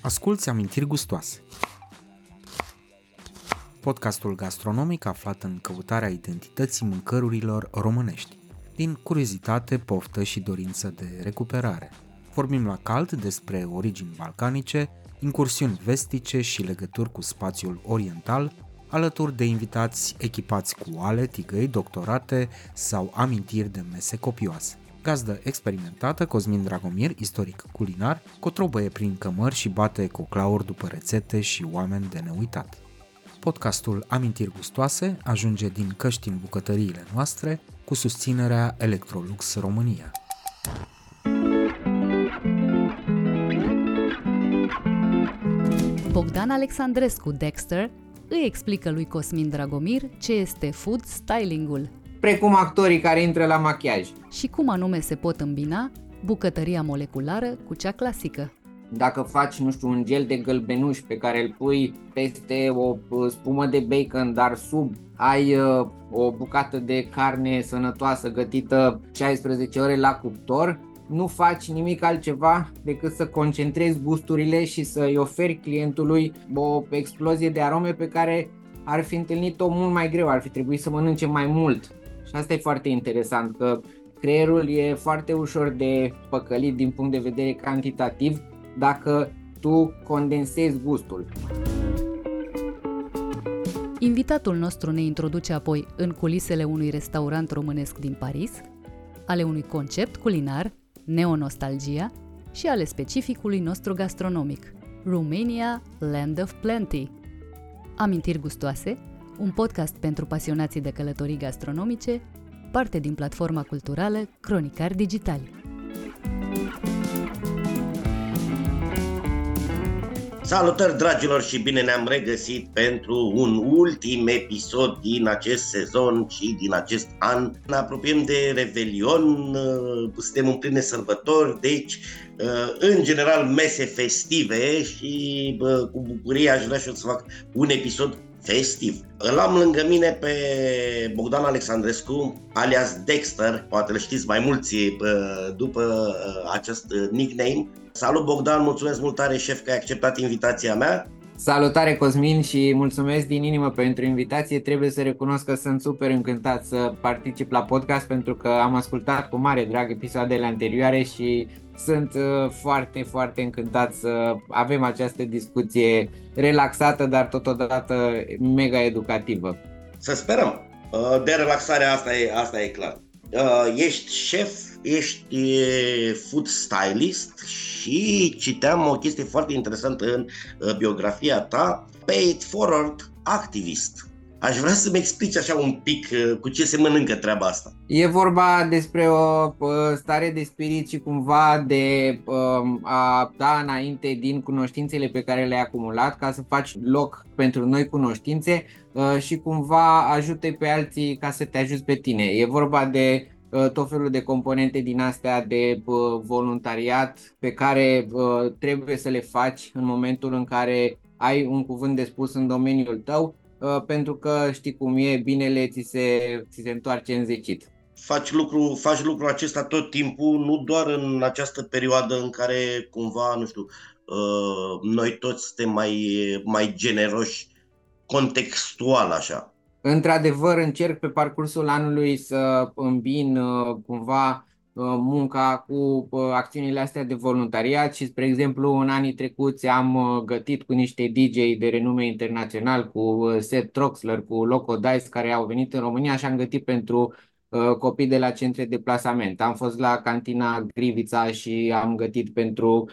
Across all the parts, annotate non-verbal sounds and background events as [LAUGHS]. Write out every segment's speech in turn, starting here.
Asculți amintiri gustoase. Podcastul gastronomic aflat în căutarea identității mâncărurilor românești, din curiozitate, poftă și dorință de recuperare. Vorbim la cald despre origini balcanice, incursiuni vestice și legături cu spațiul oriental, alături de invitați echipați cu ale, tigăi, doctorate sau amintiri de mese copioase. Gazdă experimentată, Cosmin Dragomir, istoric culinar, cotrobăie prin cămări și bate cu clauri după rețete și oameni de neuitat. Podcastul Amintiri Gustoase ajunge din căști în bucătăriile noastre cu susținerea Electrolux România. Bogdan Alexandrescu Dexter îi explică lui Cosmin Dragomir ce este food styling-ul precum actorii care intră la machiaj. și cum anume se pot îmbina bucătăria moleculară cu cea clasică. Dacă faci, nu știu, un gel de gălbenuș pe care îl pui peste o uh, spumă de bacon, dar sub ai uh, o bucată de carne sănătoasă gătită 16 ore la cuptor, nu faci nimic altceva decât să concentrezi gusturile și să-i oferi clientului o explozie de arome pe care ar fi întâlnit-o mult mai greu, ar fi trebuit să mănânce mai mult. Și asta e foarte interesant, că creierul e foarte ușor de păcălit din punct de vedere cantitativ dacă tu condensezi gustul. Invitatul nostru ne introduce apoi în culisele unui restaurant românesc din Paris, ale unui concept culinar, neonostalgia, și ale specificului nostru gastronomic, Romania Land of Plenty. Amintiri gustoase, un podcast pentru pasionații de călătorii gastronomice, parte din platforma culturală Cronicar Digitali. Salutări dragilor și bine ne-am regăsit pentru un ultim episod din acest sezon și din acest an. Ne apropiem de Revelion, suntem în pline sărbători, deci în general mese festive și bă, cu bucurie aș vrea și eu să fac un episod festiv. Îl am lângă mine pe Bogdan Alexandrescu, alias Dexter, poate îl știți mai mulți după acest nickname. Salut Bogdan, mulțumesc mult tare șef că ai acceptat invitația mea. Salutare Cosmin și mulțumesc din inimă pentru invitație. Trebuie să recunosc că sunt super încântat să particip la podcast pentru că am ascultat cu mare drag episoadele anterioare și sunt uh, foarte, foarte încântat să avem această discuție relaxată, dar totodată mega educativă. Să sperăm. Uh, de relaxare asta e, asta e clar. Uh, ești șef, ești food stylist și citeam o chestie foarte interesantă în biografia ta, paid forward activist. Aș vrea să-mi explici așa un pic uh, cu ce se mănâncă treaba asta. E vorba despre o stare de spirit și cumva de um, a da înainte din cunoștințele pe care le-ai acumulat ca să faci loc pentru noi cunoștințe uh, și cumva ajute pe alții ca să te ajuți pe tine. E vorba de uh, tot felul de componente din astea de voluntariat pe care trebuie să le faci în momentul în care ai un cuvânt de spus în domeniul tău Uh, pentru că știi cum e, binele ți se, ți se întoarce înzecit. Faci, lucru, faci lucrul acesta tot timpul, nu doar în această perioadă în care cumva, nu știu, uh, noi toți suntem mai, mai generoși contextual așa. Într-adevăr, încerc pe parcursul anului să îmbin uh, cumva Uh, munca cu uh, acțiunile astea de voluntariat și, spre exemplu, în anii trecuți am uh, gătit cu niște DJ de renume internațional, cu Seth Troxler, cu Loco Dice, care au venit în România și am gătit pentru copii de la centre de plasament. Am fost la cantina Grivița și am gătit pentru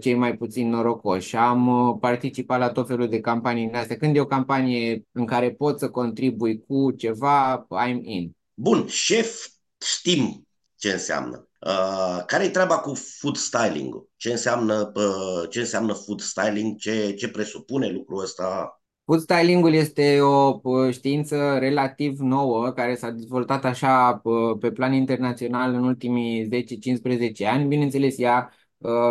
cei mai puțin norocoși. Am participat la tot felul de campanii în astea. Când e o campanie în care pot să contribui cu ceva, I'm in. Bun, șef, știm ce înseamnă. Uh, care e treaba cu food styling-ul? Ce înseamnă, uh, ce înseamnă food styling? Ce, ce presupune lucrul ăsta? Food styling-ul este o știință relativ nouă care s-a dezvoltat așa pe plan internațional în ultimii 10-15 ani. Bineînțeles, ea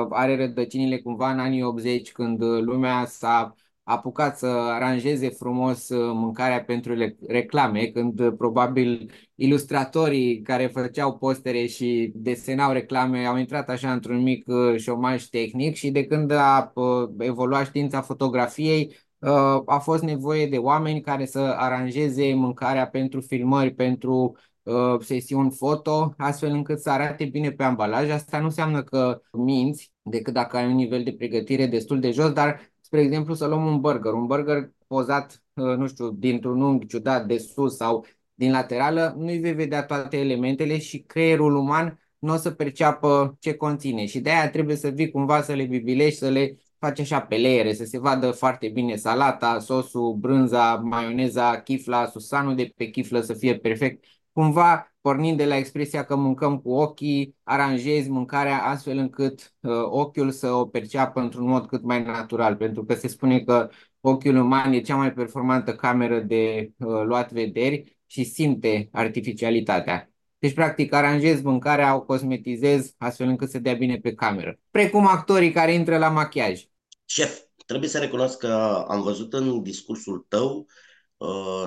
are rădăcinile cumva în anii 80 când lumea s-a apucat să aranjeze frumos uh, mâncarea pentru reclame, când uh, probabil ilustratorii care făceau postere și desenau reclame au intrat așa într-un mic uh, șomaj tehnic și de când a evoluat știința fotografiei, a fost nevoie de oameni care să aranjeze mâncarea pentru filmări, pentru sesiuni foto, astfel încât să arate bine pe ambalaj. Asta nu înseamnă că minți, decât dacă ai un nivel de pregătire destul de jos, dar spre exemplu, să luăm un burger, un burger pozat, uh, nu știu, dintr-un unghi ciudat de sus sau din laterală, nu-i vei vedea toate elementele și creierul uman nu o să perceapă ce conține și de aia trebuie să vii cumva să le bibilești, să le faci așa pe leere, să se vadă foarte bine salata, sosul, brânza, maioneza, chifla, susanul de pe chiflă să fie perfect. Cumva pornind de la expresia că mâncăm cu ochii, aranjezi mâncarea astfel încât uh, ochiul să o perceapă într-un mod cât mai natural, pentru că se spune că ochiul uman e cea mai performantă cameră de uh, luat vederi și simte artificialitatea. Deci, practic, aranjezi mâncarea, o cosmetizezi astfel încât să dea bine pe cameră. Precum actorii care intră la machiaj. Șef, trebuie să recunosc că am văzut în discursul tău Uh,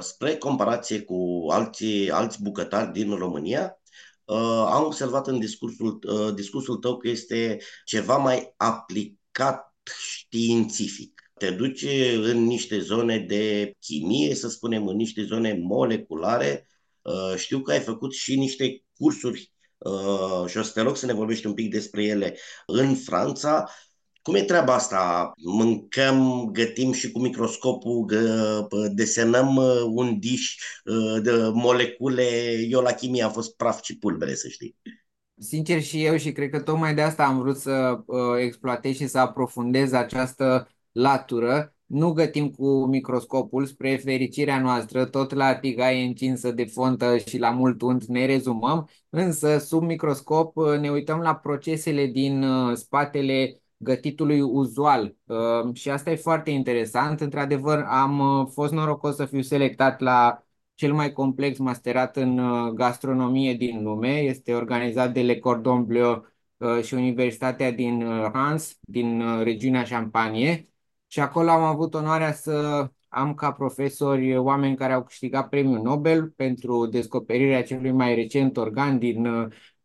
spre comparație cu alții, alți bucătari din România, uh, am observat în discursul, uh, discursul tău că este ceva mai aplicat științific. Te duci în niște zone de chimie, să spunem, în niște zone moleculare. Știu că ai făcut și niște cursuri și o să te rog să ne vorbești un pic despre ele în Franța cum e treaba asta? Mâncăm, gătim și cu microscopul, gă, desenăm uh, un dish uh, de molecule. Eu la chimie am fost praf și pulbere, să știi. Sincer și eu și cred că tocmai de asta am vrut să uh, exploatez și să aprofundez această latură. Nu gătim cu microscopul, spre fericirea noastră, tot la tigaie încinsă de fontă și la mult unt ne rezumăm, însă sub microscop ne uităm la procesele din spatele gătitului uzual. Uh, și asta e foarte interesant. Într-adevăr, am uh, fost norocos să fiu selectat la cel mai complex masterat în uh, gastronomie din lume. Este organizat de Le Cordon Bleu și Universitatea din Reims, din regiunea Champagne. Și acolo am avut onoarea să am ca profesori oameni care au câștigat premiul Nobel pentru descoperirea celui mai recent organ din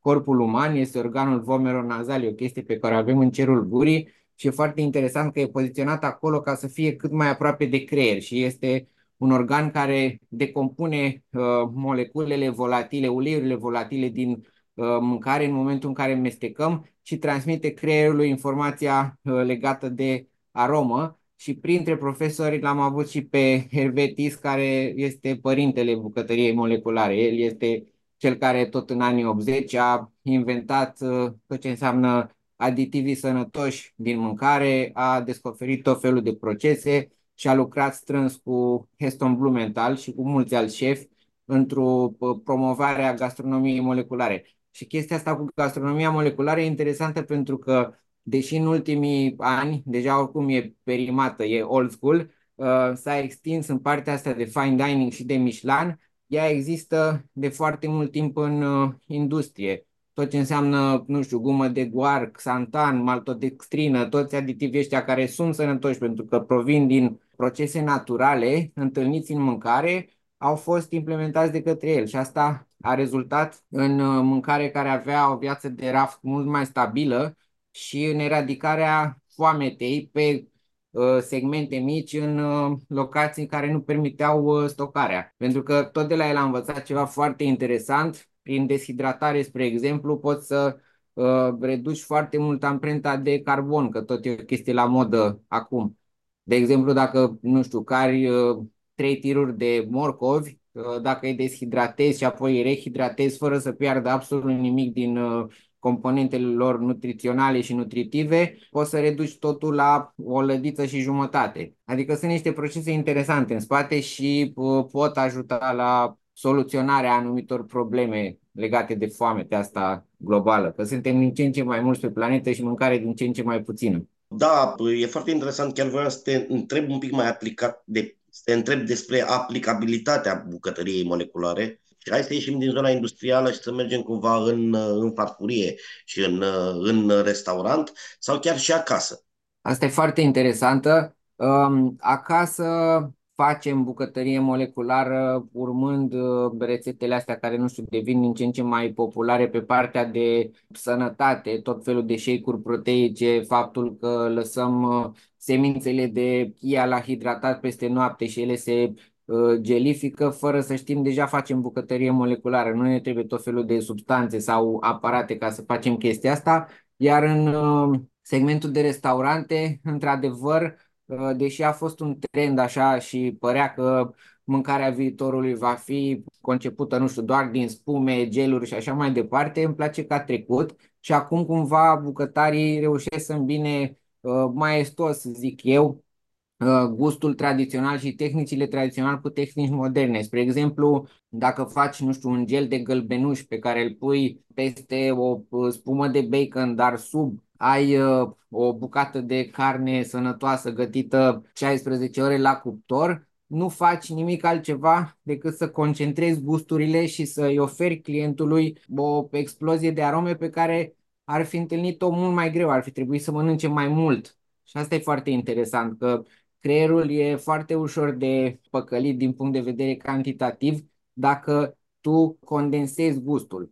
corpul uman, este organul vomeronazal, e o chestie pe care o avem în cerul gurii și e foarte interesant că e poziționat acolo ca să fie cât mai aproape de creier și este un organ care decompune uh, moleculele volatile, uleiurile volatile din uh, mâncare în momentul în care mestecăm și transmite creierului informația uh, legată de aromă și printre profesori l-am avut și pe Hervetis, care este părintele bucătăriei moleculare. El este cel care tot în anii 80 a inventat uh, tot ce înseamnă aditivii sănătoși din mâncare, a descoperit tot felul de procese și a lucrat strâns cu Heston Blumenthal și cu mulți alți șefi într-o uh, promovare a gastronomiei moleculare. Și chestia asta cu gastronomia moleculară e interesantă pentru că, deși în ultimii ani, deja oricum e perimată, e old school, uh, s-a extins în partea asta de fine dining și de Michelin, ea există de foarte mult timp în uh, industrie. Tot ce înseamnă, nu știu, gumă de guar, xantan, maltodextrină, toți aditivii ăștia care sunt sănătoși pentru că provin din procese naturale întâlniți în mâncare, au fost implementați de către el și asta a rezultat în uh, mâncare care avea o viață de raft mult mai stabilă și în eradicarea foametei pe Uh, segmente mici în uh, locații în care nu permiteau uh, stocarea. Pentru că tot de la el am învățat ceva foarte interesant. Prin deshidratare, spre exemplu, poți să reduci foarte mult amprenta de carbon, că tot e o chestie la modă acum. De exemplu, dacă, nu știu, cari trei tiruri de morcovi, dacă îi deshidratezi și apoi îi rehidratezi fără să piardă absolut nimic din componentele lor nutriționale și nutritive, poți să reduci totul la o lădiță și jumătate. Adică sunt niște procese interesante în spate și uh, pot ajuta la soluționarea anumitor probleme legate de foamea asta globală, că suntem din ce în ce mai mulți pe planetă și mâncare din ce în ce mai puțină. Da, e foarte interesant. Chiar vreau să te întreb un pic mai aplicat de să te întreb despre aplicabilitatea bucătăriei moleculare Hai să ieșim din zona industrială și să mergem cumva în, în farfurie și în, în restaurant sau chiar și acasă. Asta e foarte interesantă. Um, acasă facem bucătărie moleculară urmând uh, rețetele astea care, nu știu, devin din ce în ce mai populare pe partea de sănătate, tot felul de shake-uri proteice, faptul că lăsăm uh, semințele de chia la hidratat peste noapte și ele se uh, gelifică, fără să știm, deja facem bucătărie moleculară. Nu ne trebuie tot felul de substanțe sau aparate ca să facem chestia asta, iar în segmentul de restaurante, într-adevăr, Uh, deși a fost un trend așa și părea că mâncarea viitorului va fi concepută, nu știu, doar din spume, geluri și așa mai departe, îmi place că a trecut și acum cumva bucătarii reușesc să îmbine uh, maestos, zic eu, uh, gustul tradițional și tehnicile tradiționale cu tehnici moderne. Spre exemplu, dacă faci, nu știu, un gel de gălbenuș pe care îl pui peste o spumă de bacon, dar sub ai uh, o bucată de carne sănătoasă gătită 16 ore la cuptor, nu faci nimic altceva decât să concentrezi gusturile și să-i oferi clientului o explozie de arome pe care ar fi întâlnit-o mult mai greu, ar fi trebuit să mănânce mai mult. Și asta e foarte interesant, că creierul e foarte ușor de păcălit din punct de vedere cantitativ dacă tu condensezi gustul.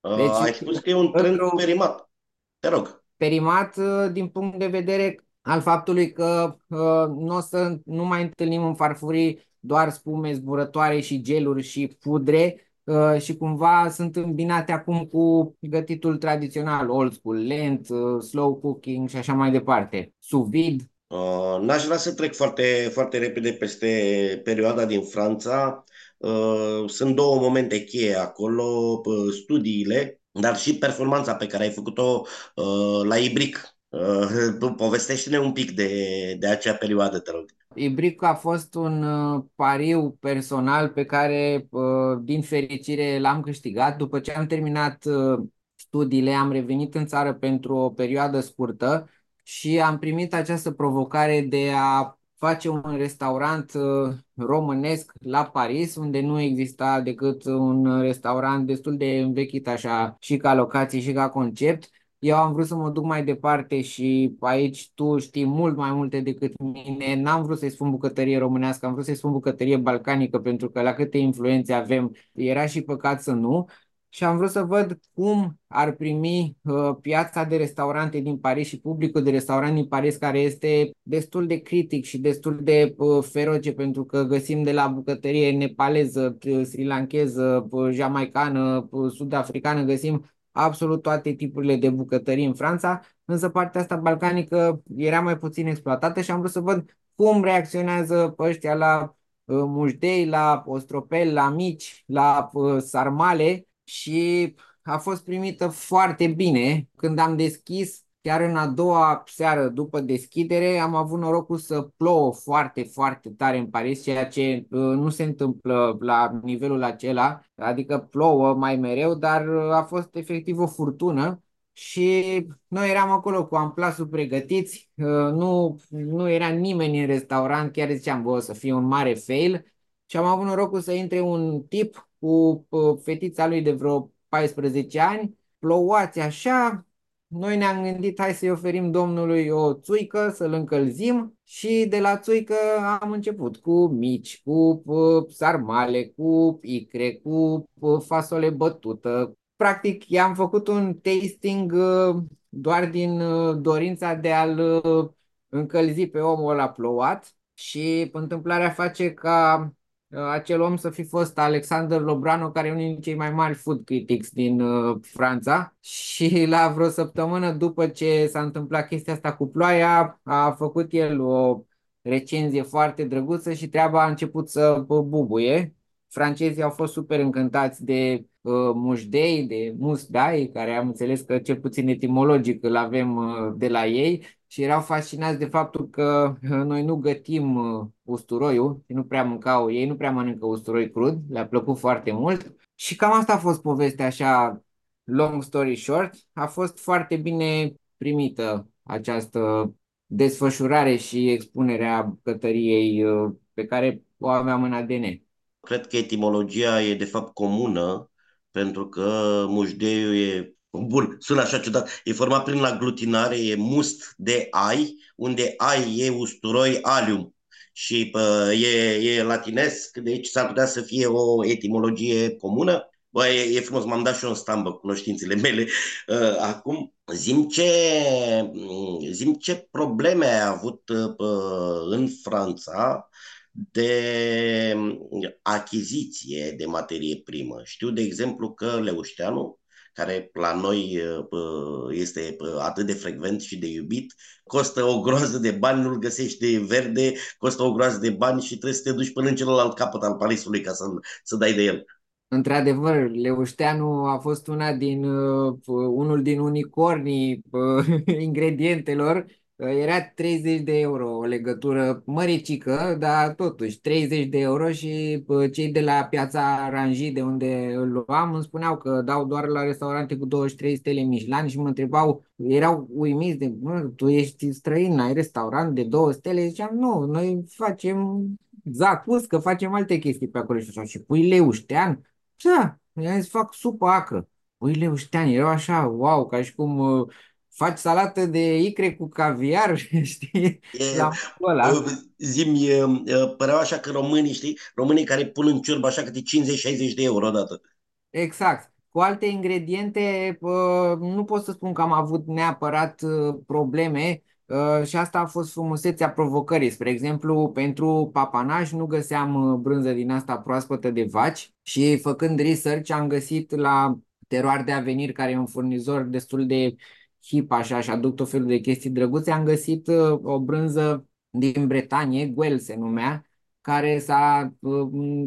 Deci, uh, ai spus că e un trend perimat. Te rog. Perimat uh, din punct de vedere al faptului că uh, nu o să nu mai întâlnim în farfurii doar spume zburătoare și geluri și pudre uh, și cumva sunt îmbinate acum cu gătitul tradițional, old school, lent, slow cooking și așa mai departe. Sous vide. Uh, n-aș vrea să trec foarte, foarte repede peste perioada din Franța. Uh, sunt două momente cheie acolo, studiile dar și performanța pe care ai făcut-o uh, la Ibric. Uh, [LAUGHS] povestește-ne un pic de, de acea perioadă, te rog. Ibric a fost un uh, pariu personal pe care, uh, din fericire, l-am câștigat. După ce am terminat uh, studiile, am revenit în țară pentru o perioadă scurtă și am primit această provocare de a face un restaurant uh, românesc la Paris, unde nu exista decât un restaurant destul de învechit așa și ca locație și ca concept. Eu am vrut să mă duc mai departe și aici tu știi mult mai multe decât mine. N-am vrut să-i spun bucătărie românească, am vrut să-i spun bucătărie balcanică pentru că la câte influențe avem era și păcat să nu și am vrut să văd cum ar primi uh, piața de restaurante din Paris și publicul de restaurant din Paris, care este destul de critic și destul de uh, feroce, pentru că găsim de la bucătărie nepaleză, uh, sri lankeză, uh, jamaicană, uh, sud-africană, găsim absolut toate tipurile de bucătării în Franța, însă partea asta balcanică era mai puțin exploatată și am vrut să văd cum reacționează ăștia la uh, mușdei, la ostropel, la mici, la uh, sarmale, și a fost primită foarte bine. Când am deschis, chiar în a doua seară după deschidere, am avut norocul să plouă foarte, foarte tare în Paris, ceea ce uh, nu se întâmplă la nivelul acela, adică plouă mai mereu, dar uh, a fost efectiv o furtună. Și noi eram acolo cu amplasul pregătiți, uh, nu, nu era nimeni în restaurant, chiar ziceam, bă, o să fie un mare fail. Și am avut norocul să intre un tip cu fetița lui de vreo 14 ani, plouați așa, noi ne-am gândit hai să-i oferim domnului o țuică, să-l încălzim și de la țuică am început cu mici, cu sarmale, cu icre, cu fasole bătută. Practic i-am făcut un tasting uh, doar din uh, dorința de a-l uh, încălzi pe omul ăla plouat și întâmplarea face ca Uh, acel om să fi fost Alexander Lobrano, care e unul din cei mai mari food critics din uh, Franța și la vreo săptămână după ce s-a întâmplat chestia asta cu ploaia, a făcut el o recenzie foarte drăguță și treaba a început să bubuie. Francezii au fost super încântați de uh, mușdei, de musdai, care am înțeles că cel puțin etimologic îl avem uh, de la ei și erau fascinați de faptul că uh, noi nu gătim uh, usturoiul și nu prea mâncau, ei nu prea mănâncă usturoi crud, le-a plăcut foarte mult și cam asta a fost povestea așa, long story short, a fost foarte bine primită această desfășurare și expunerea bucătăriei uh, pe care o aveam în ADN. Cred că etimologia e de fapt comună, pentru că mușdeiul e Bun, sună așa ciudat. E format prin aglutinare, e must de ai, unde ai e usturoi alium și pă, e, e latinesc, deci s-ar putea să fie o etimologie comună. Bă, e, e frumos, m-am dat și eu în stambă cunoștințele mele uh, acum. Zim ce, zim ce probleme ai avut uh, în Franța de achiziție de materie primă. Știu, de exemplu, că Leușteanu, care la noi uh, este uh, atât de frecvent și de iubit, costă o groază de bani, nu-l găsești de verde, costă o groază de bani și trebuie să te duci până în celălalt capăt al Parisului ca să, să dai de el. Într-adevăr, Leușteanu a fost una din, uh, unul din unicornii uh, [LAUGHS] ingredientelor. Uh, era 30 de euro o legătură măricică, dar totuși 30 de euro și uh, cei de la piața Ranji, de unde îl luam, îmi spuneau că dau doar la restaurante cu 23 stele Michelin și mă întrebau, erau uimiți de, tu ești străin, ai restaurant de 2 stele? Ziceam, nu, noi facem zacus, că facem alte chestii pe acolo și așa. Și pui leuștean? Da, mi-a zis, fac supă acră. Uile ușteani, erau așa, wow, ca și cum uh, faci salată de icre cu caviar, [LAUGHS] știi? E, La ăla. Uh, zim, e, uh, păreau așa că românii, știi, românii care pun în ciorbă așa câte 50-60 de euro odată. Exact. Cu alte ingrediente, nu pot să spun că am avut neapărat probleme, Uh, și asta a fost frumusețea provocării. Spre exemplu, pentru papanaj nu găseam uh, brânză din asta proaspătă de vaci și făcând research am găsit la Teroar de Avenir, care e un furnizor destul de hip așa și aduc tot felul de chestii drăguțe, am găsit uh, o brânză din Bretanie, Guel se numea, care s-a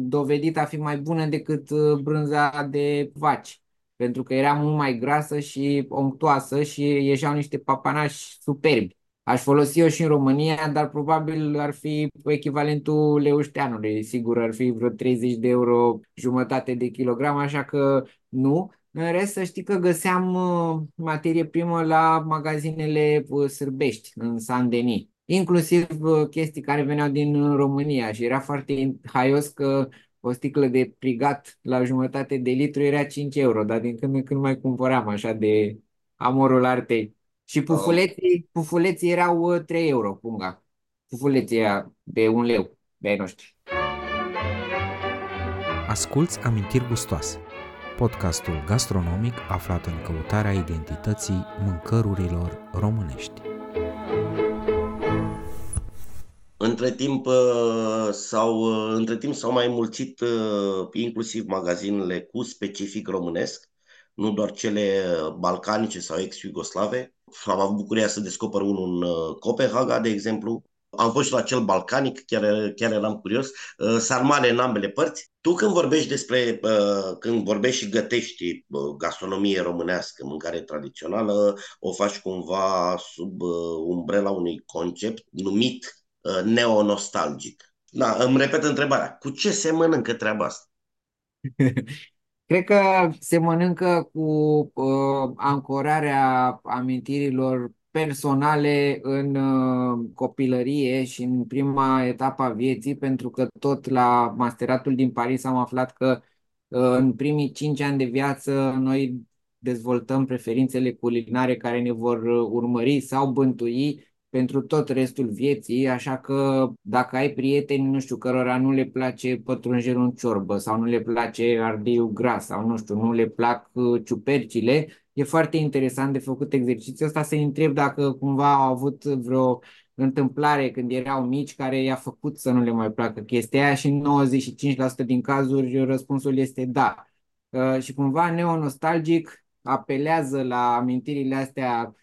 dovedit a fi mai bună decât brânza de vaci pentru că era mult mai grasă și onctoasă și ieșeau niște papanași superbi. Aș folosi-o și în România, dar probabil ar fi echivalentul leușteanului. Sigur, ar fi vreo 30 de euro jumătate de kilogram, așa că nu. În rest, să știi că găseam uh, materie primă la magazinele uh, sârbești, în San Denis. Inclusiv uh, chestii care veneau din România și era foarte haios că o sticlă de prigat la jumătate de litru era 5 euro, dar din când în când mai cumpăram așa de amorul artei. Și pufuleții, pufuleții erau 3 uh, euro punga. Pufuleții de un leu de ai noștri. Asculți Amintiri Gustoase, podcastul gastronomic aflat în căutarea identității mâncărurilor românești. Între timp, uh, s-au, uh, între timp s-au mai mulțit inclusiv magazinele cu specific românesc, nu doar cele balcanice sau ex-iugoslave, am avut bucuria să descoper unul în uh, Copenhaga, de exemplu. Am fost și la cel balcanic, chiar, chiar eram curios. Uh, sarmale în ambele părți. Tu când vorbești despre, uh, când vorbești și gătești gastronomie românească, mâncare tradițională, o faci cumva sub umbrela unui concept numit neonostalgic. Da, îmi repet întrebarea. Cu ce se mănâncă treaba asta? [LAUGHS] Cred că se mănâncă cu uh, ancorarea amintirilor personale în uh, copilărie și în prima etapă a vieții, pentru că tot la masteratul din Paris am aflat că uh, în primii cinci ani de viață noi dezvoltăm preferințele culinare care ne vor uh, urmări sau bântui pentru tot restul vieții, așa că dacă ai prieteni, nu știu, cărora nu le place pătrunjelul în ciorbă sau nu le place ardeiul gras sau nu știu, nu le plac uh, ciupercile, e foarte interesant de făcut exercițiul ăsta să-i întreb dacă cumva au avut vreo întâmplare când erau mici care i-a făcut să nu le mai placă chestia aia și în 95% din cazuri răspunsul este da. Uh, și cumva neonostalgic apelează la amintirile astea Uh,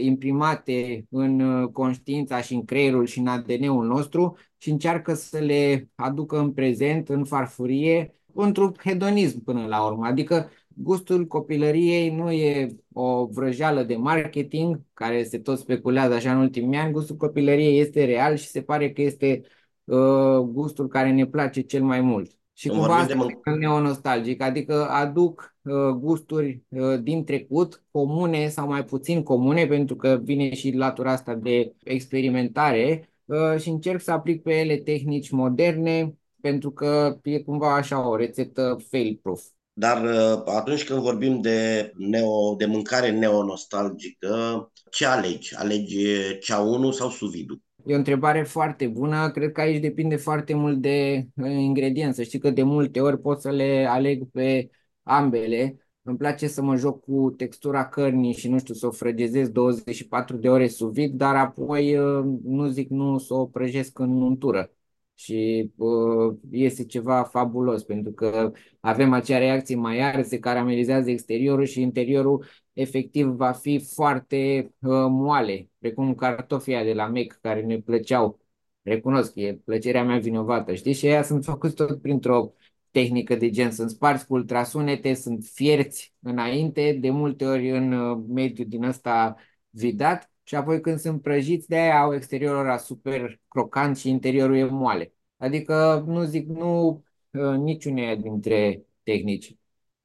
imprimate în uh, conștiința și în creierul și în ADN-ul nostru și încearcă să le aducă în prezent, în farfurie, într-un hedonism până la urmă. Adică gustul copilăriei nu e o vrăjeală de marketing care se tot speculează așa în ultimii ani, gustul copilăriei este real și se pare că este uh, gustul care ne place cel mai mult. Și cumva asta e neonostalgic, adică aduc uh, gusturi uh, din trecut, comune sau mai puțin comune, pentru că vine și latura asta de experimentare uh, și încerc să aplic pe ele tehnici moderne, pentru că e cumva așa o rețetă fail-proof. Dar uh, atunci când vorbim de, neo, de mâncare neonostalgică, ce alegi? Alegi cea 1 sau suvidu? E o întrebare foarte bună. Cred că aici depinde foarte mult de uh, ingredienți. Să știi că de multe ori pot să le aleg pe ambele. Îmi place să mă joc cu textura cărnii și nu știu, să o frăgezez 24 de ore sub vid, dar apoi uh, nu zic nu să o prăjesc în untură și uh, este ceva fabulos pentru că avem acea reacție mai are, se caramelizează exteriorul și interiorul efectiv va fi foarte uh, moale, precum cartofii de la Mec care ne plăceau. Recunosc, e plăcerea mea vinovată, știi? Și aia sunt făcuți tot printr-o tehnică de gen, sunt sparți cu ultrasunete, sunt fierți înainte, de multe ori în uh, mediul din ăsta vidat și apoi când sunt prăjiți, de aia au exteriorul ăla super crocant și interiorul e moale. Adică nu zic nu uh, niciuneia dintre tehnici.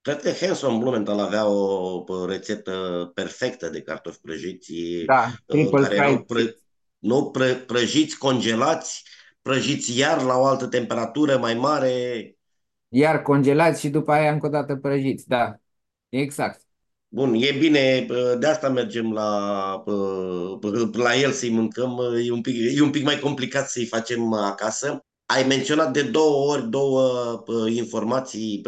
Cred că Hanson Blumenthal avea o rețetă perfectă de cartofi prăjiți. Da, uh, triple care erau pră, nu pră, prăjiți, congelați, prăjiți iar la o altă temperatură mai mare. Iar congelați și după aia încă o dată prăjiți, da, exact. Bun, e bine, de asta mergem la, la el să-i mâncăm. E un, pic, e un pic mai complicat să-i facem acasă. Ai menționat de două ori două informații,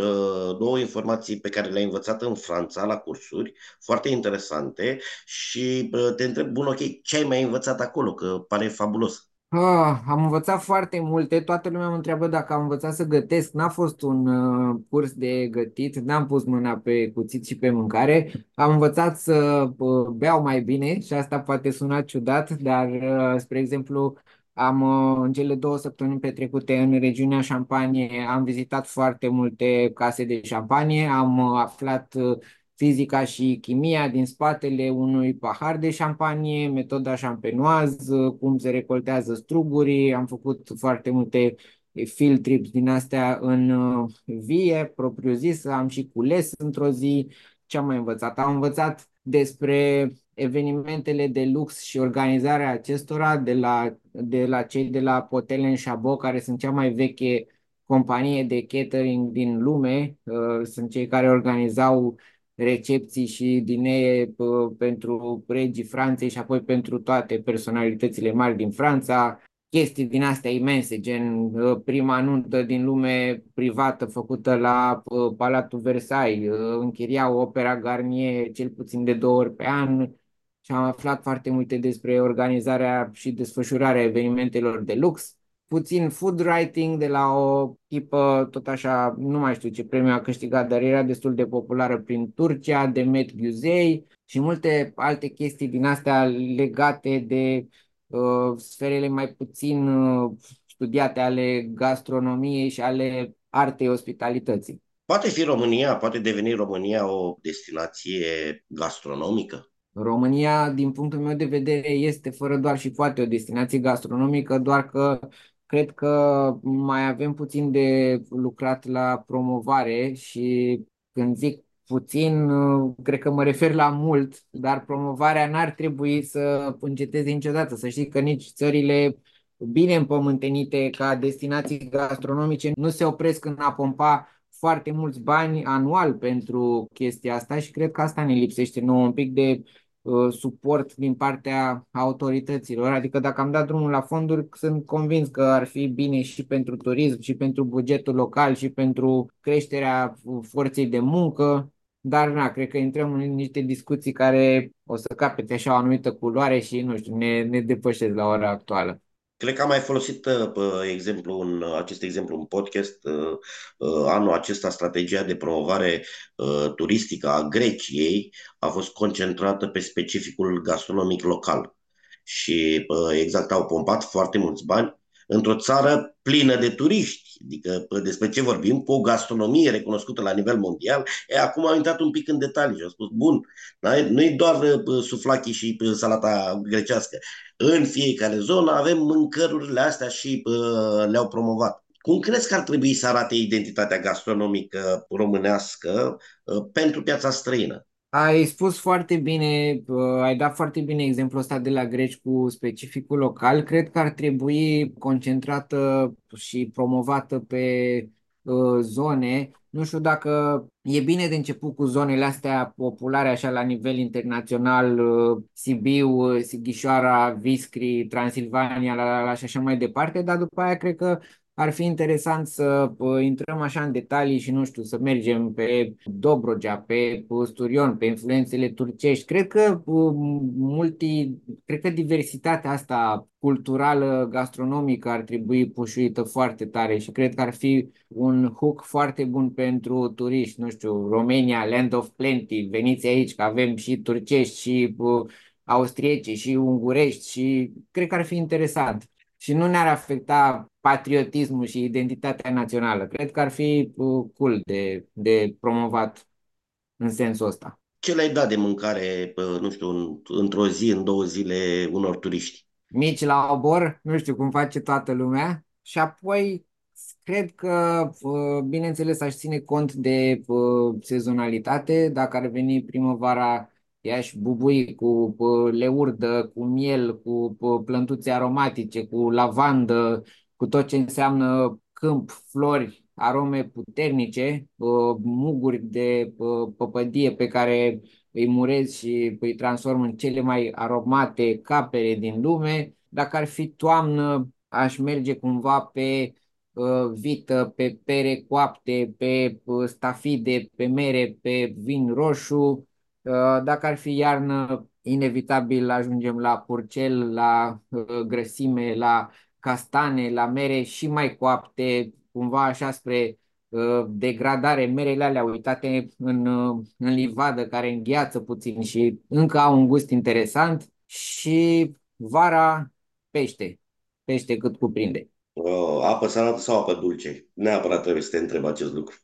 două informații pe care le-ai învățat în Franța la cursuri, foarte interesante și te întreb, bun, ok, ce ai mai învățat acolo, că pare fabulos. Ah, am învățat foarte multe. Toată lumea mă întreabă dacă am învățat să gătesc. N-a fost un uh, curs de gătit, n-am pus mâna pe cuțit și pe mâncare. Am învățat să uh, beau mai bine și asta poate suna ciudat, dar, uh, spre exemplu, am uh, în cele două săptămâni petrecute în regiunea Șampanie, am vizitat foarte multe case de șampanie, am uh, aflat uh, fizica și chimia din spatele unui pahar de șampanie, metoda șampenoază, cum se recoltează strugurii, am făcut foarte multe field trips din astea în uh, vie, propriu zis, am și cules într-o zi. Ce am mai învățat? Am învățat despre evenimentele de lux și organizarea acestora de la, de la cei de la Potel Chabot, care sunt cea mai veche companie de catering din lume. Uh, sunt cei care organizau recepții și dinee pentru regii Franței și apoi pentru toate personalitățile mari din Franța, chestii din astea imense, gen prima nuntă din lume privată făcută la Palatul Versailles, închiriau opera Garnier cel puțin de două ori pe an și am aflat foarte multe despre organizarea și desfășurarea evenimentelor de lux puțin food writing de la o tipă, tot așa, nu mai știu ce premiu a câștigat, dar era destul de populară prin Turcia, de Met Guzei și multe alte chestii din astea legate de uh, sferele mai puțin uh, studiate ale gastronomiei și ale artei ospitalității. Poate fi România, poate deveni România o destinație gastronomică? România, din punctul meu de vedere, este fără doar și poate o destinație gastronomică, doar că Cred că mai avem puțin de lucrat la promovare și când zic puțin, cred că mă refer la mult, dar promovarea n-ar trebui să înceteze niciodată. Să știi că nici țările bine împământenite ca destinații gastronomice nu se opresc în a pompa foarte mulți bani anual pentru chestia asta și cred că asta ne lipsește nouă un pic de Uh, suport din partea autorităților. Adică dacă am dat drumul la fonduri, sunt convins că ar fi bine și pentru turism, și pentru bugetul local, și pentru creșterea forței de muncă. Dar, na, cred că intrăm în niște discuții care o să capete așa o anumită culoare și, nu știu, ne, ne depășesc la ora actuală. Cred că am mai folosit uh, exemplu în, acest exemplu în podcast. Uh, uh, anul acesta strategia de promovare uh, turistică a Greciei a fost concentrată pe specificul gastronomic local. Și uh, exact au pompat foarte mulți bani într-o țară plină de turiști. Adică despre ce vorbim? Cu o gastronomie recunoscută la nivel mondial. E, acum am intrat un pic în detalii și am spus, bun, nu e doar suflachii și salata grecească. În fiecare zonă avem mâncărurile astea și uh, le-au promovat. Cum crezi că ar trebui să arate identitatea gastronomică românească uh, pentru piața străină? Ai spus foarte bine, ai dat foarte bine exemplul ăsta de la greci cu specificul local. Cred că ar trebui concentrată și promovată pe zone. Nu știu dacă e bine de început cu zonele astea populare așa la nivel internațional, uh, Sibiu, uh, Sighișoara, Viscri, Transilvania la, la, la și așa mai departe, dar după aia cred că ar fi interesant să uh, intrăm așa în detalii și nu știu, să mergem pe Dobrogea, pe Sturion, pe influențele turcești. Cred că uh, multi, cred că diversitatea asta culturală, gastronomică ar trebui pușuită foarte tare și cred că ar fi un hook foarte bun pentru turiști, nu știu, Romania, Land of Plenty, veniți aici că avem și turcești și uh, austrieci și ungurești și cred că ar fi interesant și nu ne-ar afecta patriotismul și identitatea națională. Cred că ar fi uh, cool de, de promovat în sensul ăsta. Ce le-ai dat de mâncare, nu știu, într-o zi, în două zile, unor turiști? Mici la obor, nu știu cum face toată lumea. Și apoi, cred că, uh, bineînțeles, aș ține cont de uh, sezonalitate. Dacă ar veni primăvara, i-aș bubui cu leurdă, cu miel, cu plântuțe aromatice, cu lavandă, cu tot ce înseamnă câmp, flori, arome puternice, muguri de păpădie pe care îi murez și îi transform în cele mai aromate capere din lume. Dacă ar fi toamnă, aș merge cumva pe vită, pe pere coapte, pe stafide, pe mere, pe vin roșu, Uh, dacă ar fi iarnă, inevitabil ajungem la purcel, la uh, grăsime, la castane, la mere și mai coapte, cumva așa spre uh, degradare, merele alea uitate în, în livadă care îngheață puțin și încă au un gust interesant și vara pește, pește cât cuprinde. Uh, apă salată sau apă dulce? Neapărat trebuie să te întreb acest lucru.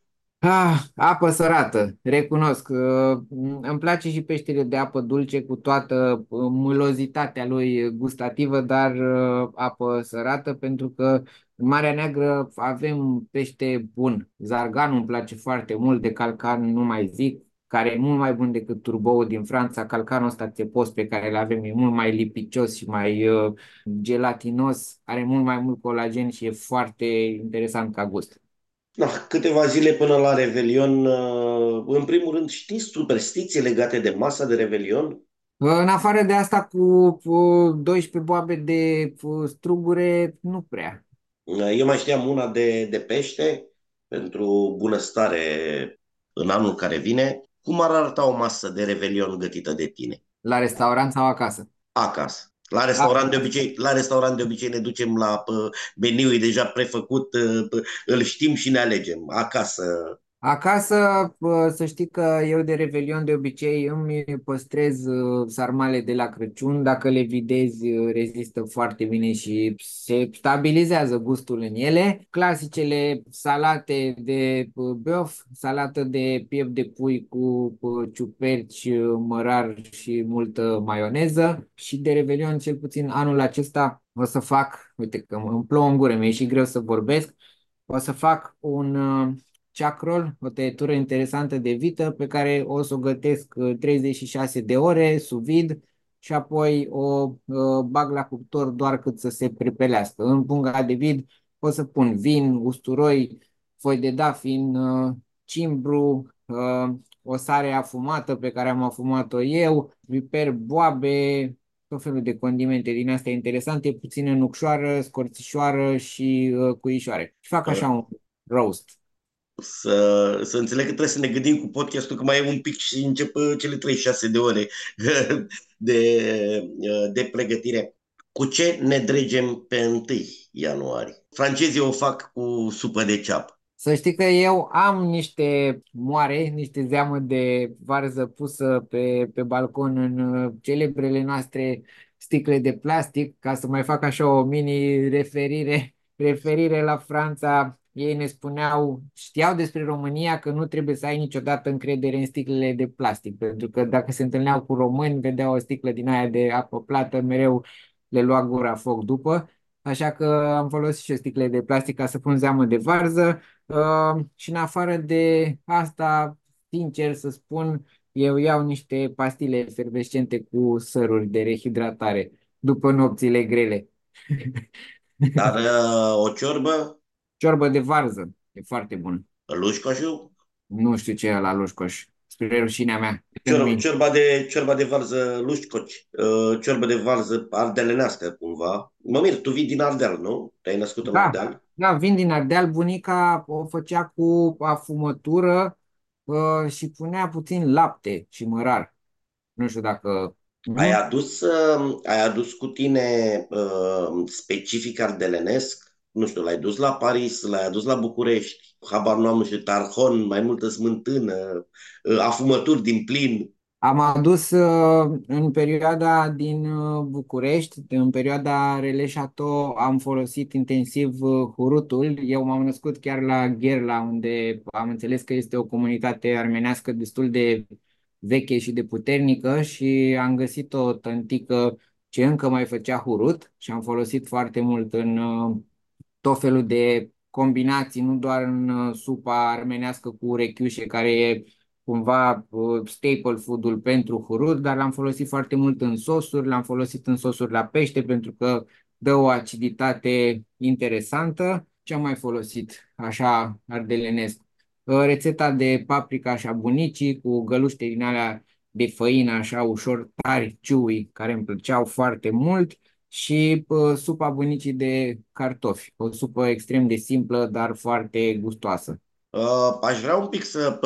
Ah, apă sărată, recunosc. Uh, îmi place și peștele de apă dulce cu toată uh, mulozitatea lui gustativă, dar uh, apă sărată pentru că în Marea Neagră avem pește bun. Zarganul îmi place foarte mult, de calcan nu mai zic, care e mult mai bun decât turboul din Franța. Calcanul ăsta țepos pe care îl avem e mult mai lipicios și mai gelatinos, are mult mai mult colagen și e foarte interesant ca gust. Da, câteva zile până la Revelion. Uh, în primul rând, știți superstiții legate de masa de Revelion? În afară de asta, cu 12 boabe de strugure, nu prea. Uh, eu mai știam una de, de pește pentru bunăstare în anul care vine. Cum ar arăta o masă de Revelion gătită de tine? La restaurant sau acasă? Acasă. La restaurant, de obicei, la restaurant de obicei ne ducem la meniul deja prefăcut, îl știm și ne alegem. Acasă Acasă, să știi că eu de Revelion de obicei îmi păstrez uh, sarmale de la Crăciun. Dacă le videzi, uh, rezistă foarte bine și se stabilizează gustul în ele. Clasicele salate de uh, băf, salată de piept de pui cu ciuperci, mărar și multă maioneză. Și de Revelion, cel puțin anul acesta, o să fac, uite că îmi plouă în gură, mi-e și greu să vorbesc, o să fac un chacrol, o tăietură interesantă de vită pe care o să o gătesc 36 uh, de ore sub vid și apoi o uh, bag la cuptor doar cât să se prepelească. În punga de vid o să pun vin, usturoi, foi de dafin, uh, cimbru, o sare afumată pe care am afumat-o eu, piper, boabe, tot felul de condimente din astea interesante, puțină nucșoară, scorțișoară și cuișoare. Și fac așa un roast să, să înțeleg că trebuie să ne gândim cu podcastul că mai e un pic și încep cele 36 de ore [LAUGHS] de, de pregătire. Cu ce ne dregem pe 1 ianuarie? Francezii o fac cu supă de ceapă. Să știi că eu am niște moare, niște zeamă de varză pusă pe, pe balcon în uh, celebrele noastre sticle de plastic, ca să mai fac așa o mini referire, referire la Franța ei ne spuneau, știau despre România că nu trebuie să ai niciodată încredere în sticlele de plastic, pentru că dacă se întâlneau cu români, vedeau o sticlă din aia de apă plată, mereu le lua gura foc după. Așa că am folosit și sticle de plastic ca să pun zeamă de varză uh, și în afară de asta, sincer să spun, eu iau niște pastile efervescente cu săruri de rehidratare după nopțile grele. Dar uh, o ciorbă Ciorbă de varză. E foarte bun. Lușcoșu? Nu știu ce e la Lușcoș. Spre rușinea mea. Cior, ciorba, de, ciorba de varză lușcoci, uh, ciorba de varză ardelenească cumva. Mă mir, tu vii din Ardeal, nu? Te-ai născut în da, Ardeal? Da, vin din Ardeal. Bunica o făcea cu afumătură uh, și punea puțin lapte și mărar. Nu știu dacă... Ai adus, uh, ai adus cu tine uh, specific ardelenesc? Nu știu, l-ai dus la Paris, l-ai adus la București, habar nu am, nu știu, tarhon, mai multă smântână, uh, afumături din plin. Am adus uh, în perioada din uh, București, în perioada Releșato, am folosit intensiv uh, hurutul. Eu m-am născut chiar la Gherla, unde am înțeles că este o comunitate armenească destul de veche și de puternică și am găsit o tântică ce încă mai făcea hurut și am folosit foarte mult în tot felul de combinații, nu doar în supa armenească cu urechiușe, care e cumva uh, staple food-ul pentru hurut, dar l-am folosit foarte mult în sosuri, l-am folosit în sosuri la pește pentru că dă o aciditate interesantă. Ce am mai folosit așa ardelenesc? Uh, rețeta de paprika așa bunicii cu găluște din alea de făină așa ușor tari, chewy, care îmi plăceau foarte mult și uh, supa bunicii de cartofi, o supă extrem de simplă, dar foarte gustoasă. Uh, aș vrea un pic să,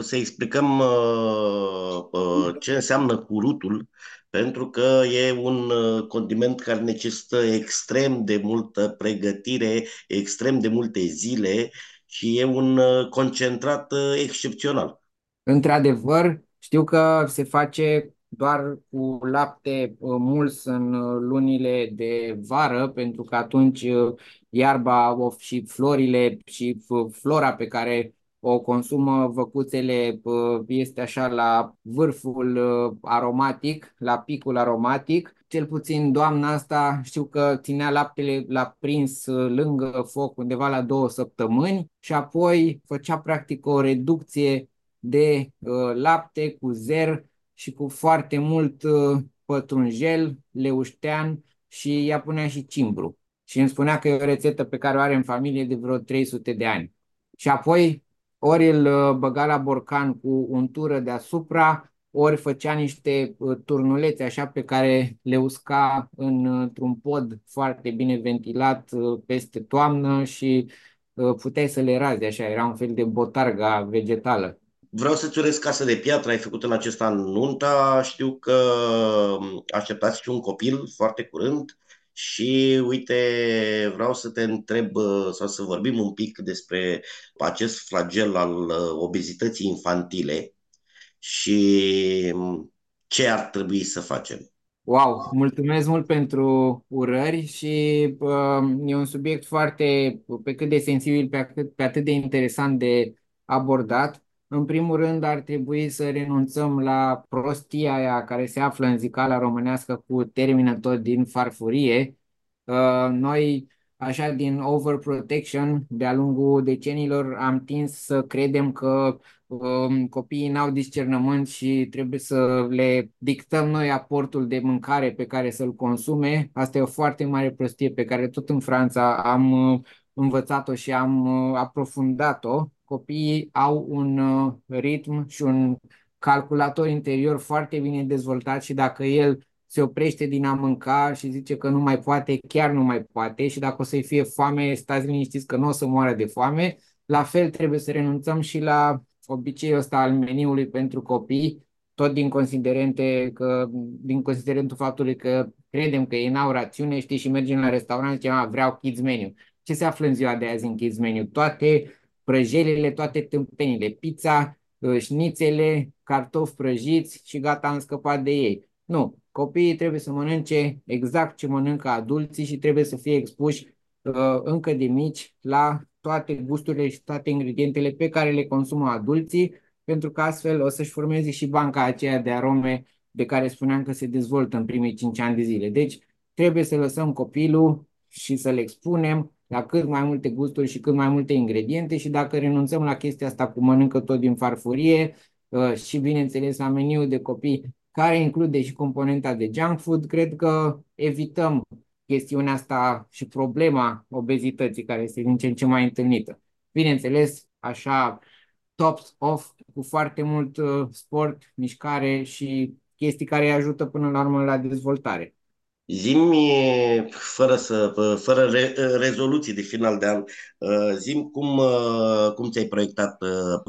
să explicăm uh, ce înseamnă curutul, pentru că e un condiment care necesită extrem de multă pregătire, extrem de multe zile și e un concentrat excepțional. Într-adevăr, știu că se face doar cu lapte uh, mulți în uh, lunile de vară, pentru că atunci uh, iarba și florile și flora pe care o consumă văcuțele este așa la vârful aromatic, la picul aromatic. Cel puțin doamna asta știu că ținea laptele la prins lângă foc undeva la două săptămâni și apoi făcea practic o reducție de lapte cu zer și cu foarte mult uh, pătrunjel, leuștean și ea punea și cimbru. Și îmi spunea că e o rețetă pe care o are în familie de vreo 300 de ani. Și apoi ori îl uh, băga la borcan cu untură deasupra, ori făcea niște uh, turnulețe așa pe care le usca într-un pod foarte bine ventilat peste toamnă și puteai să le razi așa, era un fel de botarga vegetală. Vreau să-ți urez casă de piatră, ai făcut în acest an nunta, știu că așteptați și un copil foarte curând și uite, vreau să te întreb sau să vorbim un pic despre acest flagel al obezității infantile și ce ar trebui să facem. Wow, mulțumesc mult pentru urări și uh, e un subiect foarte, pe cât de sensibil, pe, cât, pe atât de interesant de abordat. În primul rând, ar trebui să renunțăm la prostia aia care se află în zicala românească cu termină tot din farfurie. Uh, noi, așa, din overprotection, de-a lungul decenilor, am tins să credem că um, copiii n-au discernământ și trebuie să le dictăm noi aportul de mâncare pe care să-l consume. Asta e o foarte mare prostie pe care tot în Franța am uh, învățat-o și am uh, aprofundat-o copiii au un uh, ritm și un calculator interior foarte bine dezvoltat și dacă el se oprește din a mânca și zice că nu mai poate, chiar nu mai poate și dacă o să-i fie foame, stați liniștiți că nu o să moară de foame. La fel trebuie să renunțăm și la obiceiul ăsta al meniului pentru copii, tot din considerente că, din considerentul faptului că credem că ei n-au rațiune, știi, și mergem la restaurant și zicem, vreau kids menu. Ce se află în ziua de azi în kids menu? Toate prăjelile, toate tâmpenile, pizza, uh, șnițele, cartofi prăjiți și gata, am scăpat de ei. Nu, copiii trebuie să mănânce exact ce mănâncă adulții și trebuie să fie expuși uh, încă de mici la toate gusturile și toate ingredientele pe care le consumă adulții, pentru că astfel o să-și formeze și banca aceea de arome de care spuneam că se dezvoltă în primii 5 ani de zile. Deci trebuie să lăsăm copilul și să-l expunem la cât mai multe gusturi și cât mai multe ingrediente și dacă renunțăm la chestia asta cu mănâncă tot din farfurie uh, și bineînțeles la meniul de copii care include și componenta de junk food, cred că evităm chestiunea asta și problema obezității care este din ce în ce mai întâlnită. Bineînțeles, așa tops off cu foarte mult uh, sport, mișcare și chestii care îi ajută până la urmă la dezvoltare. Zimi, fără, să, fără re, rezoluții de final de an, uh, zim cum, uh, cum ți-ai proiectat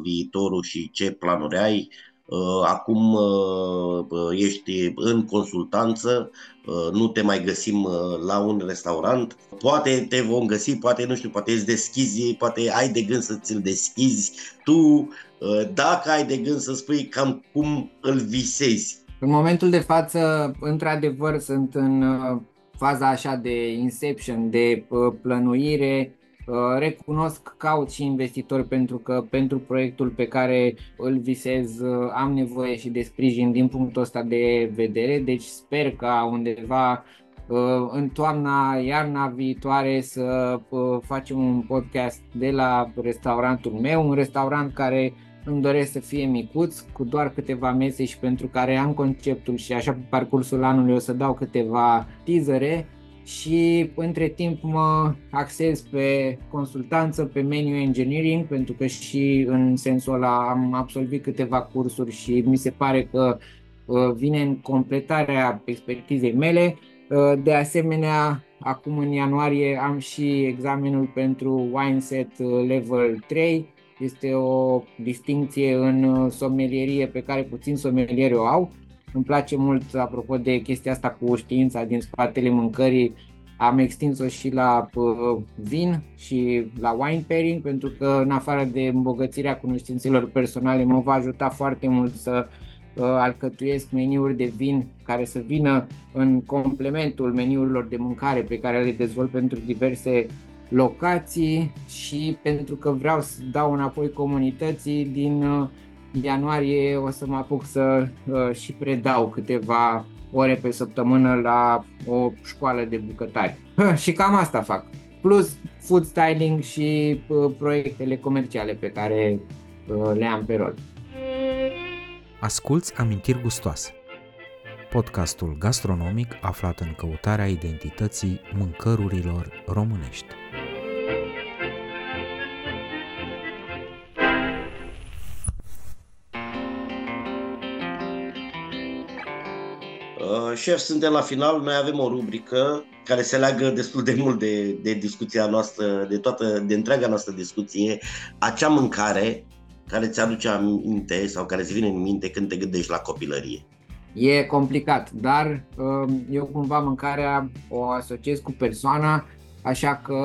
viitorul și ce planuri ai Uh, acum uh, ești în consultanță, uh, nu te mai găsim la un restaurant, poate te vom găsi, poate nu știu, poate îți deschizi, poate ai de gând să ți-l deschizi tu, dacă ai de gând să spui cam cum îl visezi. În momentul de față, într-adevăr, sunt în faza așa de inception, de plănuire, Uh, recunosc că caut și investitori pentru că pentru proiectul pe care îl visez uh, am nevoie și de sprijin din punctul ăsta de vedere, deci sper ca undeva uh, în toamna, iarna viitoare să facem un podcast de la restaurantul meu, un restaurant care îmi doresc să fie micuț, cu doar câteva mese și pentru care am conceptul și așa pe parcursul anului o să dau câteva teasere și între timp mă axez pe consultanță, pe menu engineering, pentru că și în sensul ăla am absolvit câteva cursuri și mi se pare că uh, vine în completarea expertizei mele. Uh, de asemenea, acum în ianuarie am și examenul pentru Wineset uh, Level 3. Este o distinție în somelierie pe care puțin somelieri o au. Îmi place mult, apropo de chestia asta cu știința din spatele mâncării, am extins-o și la uh, vin și la wine pairing, pentru că în afară de îmbogățirea cunoștințelor personale mă va ajuta foarte mult să uh, alcătuiesc meniuri de vin care să vină în complementul meniurilor de mâncare pe care le dezvolt pentru diverse locații și pentru că vreau să dau înapoi comunității din uh, ianuarie o să mă apuc să uh, și predau câteva ore pe săptămână la o școală de bucătari. [LAUGHS] și cam asta fac. Plus food styling și uh, proiectele comerciale pe care uh, le am pe rol. Asculți amintiri gustoase. Podcastul gastronomic aflat în căutarea identității mâncărurilor românești. Șef, suntem la final. Noi avem o rubrică care se leagă destul de mult de, de discuția noastră, de toată, de întreaga noastră discuție, acea mâncare care ți aduce aminte sau care îți vine în minte când te gândești la copilărie. E complicat, dar um, eu cumva mâncarea o asociez cu persoana, așa că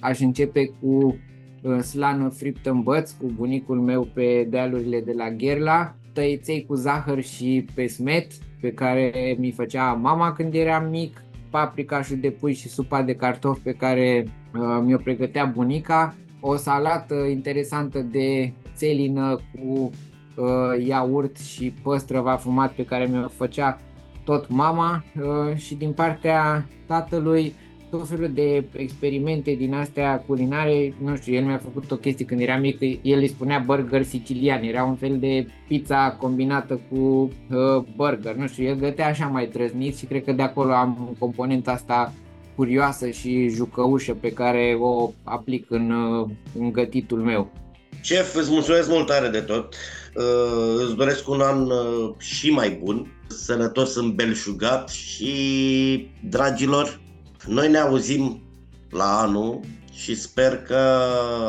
aș începe cu uh, slană friptă în băț cu bunicul meu pe dealurile de la Gherla, tăiței cu zahăr și pesmet, pe care mi făcea mama când eram mic, paprikașul de pui și supa de cartofi pe care uh, mi-o pregătea bunica, o salată interesantă de țelină cu uh, iaurt și păstrăva fumat pe care mi-o făcea tot mama uh, și din partea tatălui tot felul de experimente din astea culinare, nu știu, el mi-a făcut o chestie când era mic, el îi spunea burger sicilian, era un fel de pizza combinată cu uh, burger, nu știu, el gătea așa mai trăznit și cred că de acolo am componenta asta curioasă și jucăușă pe care o aplic în, uh, în gătitul meu. Șef, îți mulțumesc mult tare de tot. Uh, îți doresc un an uh, și mai bun, sănătos, îmbelșugat și, dragilor, noi ne auzim la anul și sper că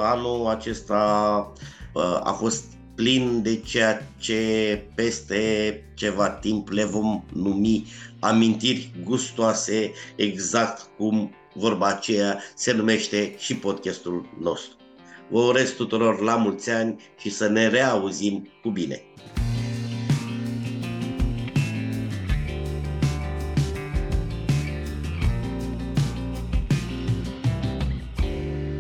anul acesta uh, a fost plin de ceea ce peste ceva timp le vom numi amintiri gustoase, exact cum vorba aceea se numește și podcastul nostru. Vă urez tuturor la mulți ani și să ne reauzim cu bine!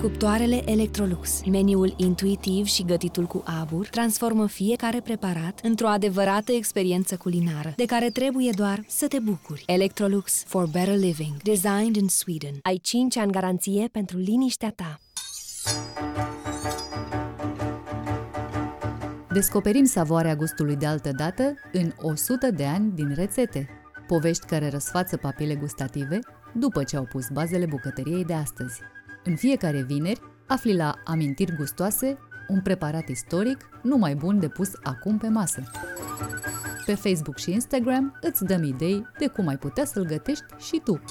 Cuptoarele Electrolux, meniul intuitiv și gătitul cu abur, transformă fiecare preparat într-o adevărată experiență culinară, de care trebuie doar să te bucuri. Electrolux for better living, designed in Sweden. Ai 5 ani garanție pentru liniștea ta. Descoperim savoarea gustului de altă dată în 100 de ani din rețete. Povești care răsfață papile gustative după ce au pus bazele bucătăriei de astăzi. În fiecare vineri afli la Amintiri Gustoase un preparat istoric numai bun de pus acum pe masă. Pe Facebook și Instagram îți dăm idei de cum ai putea să-l gătești și tu.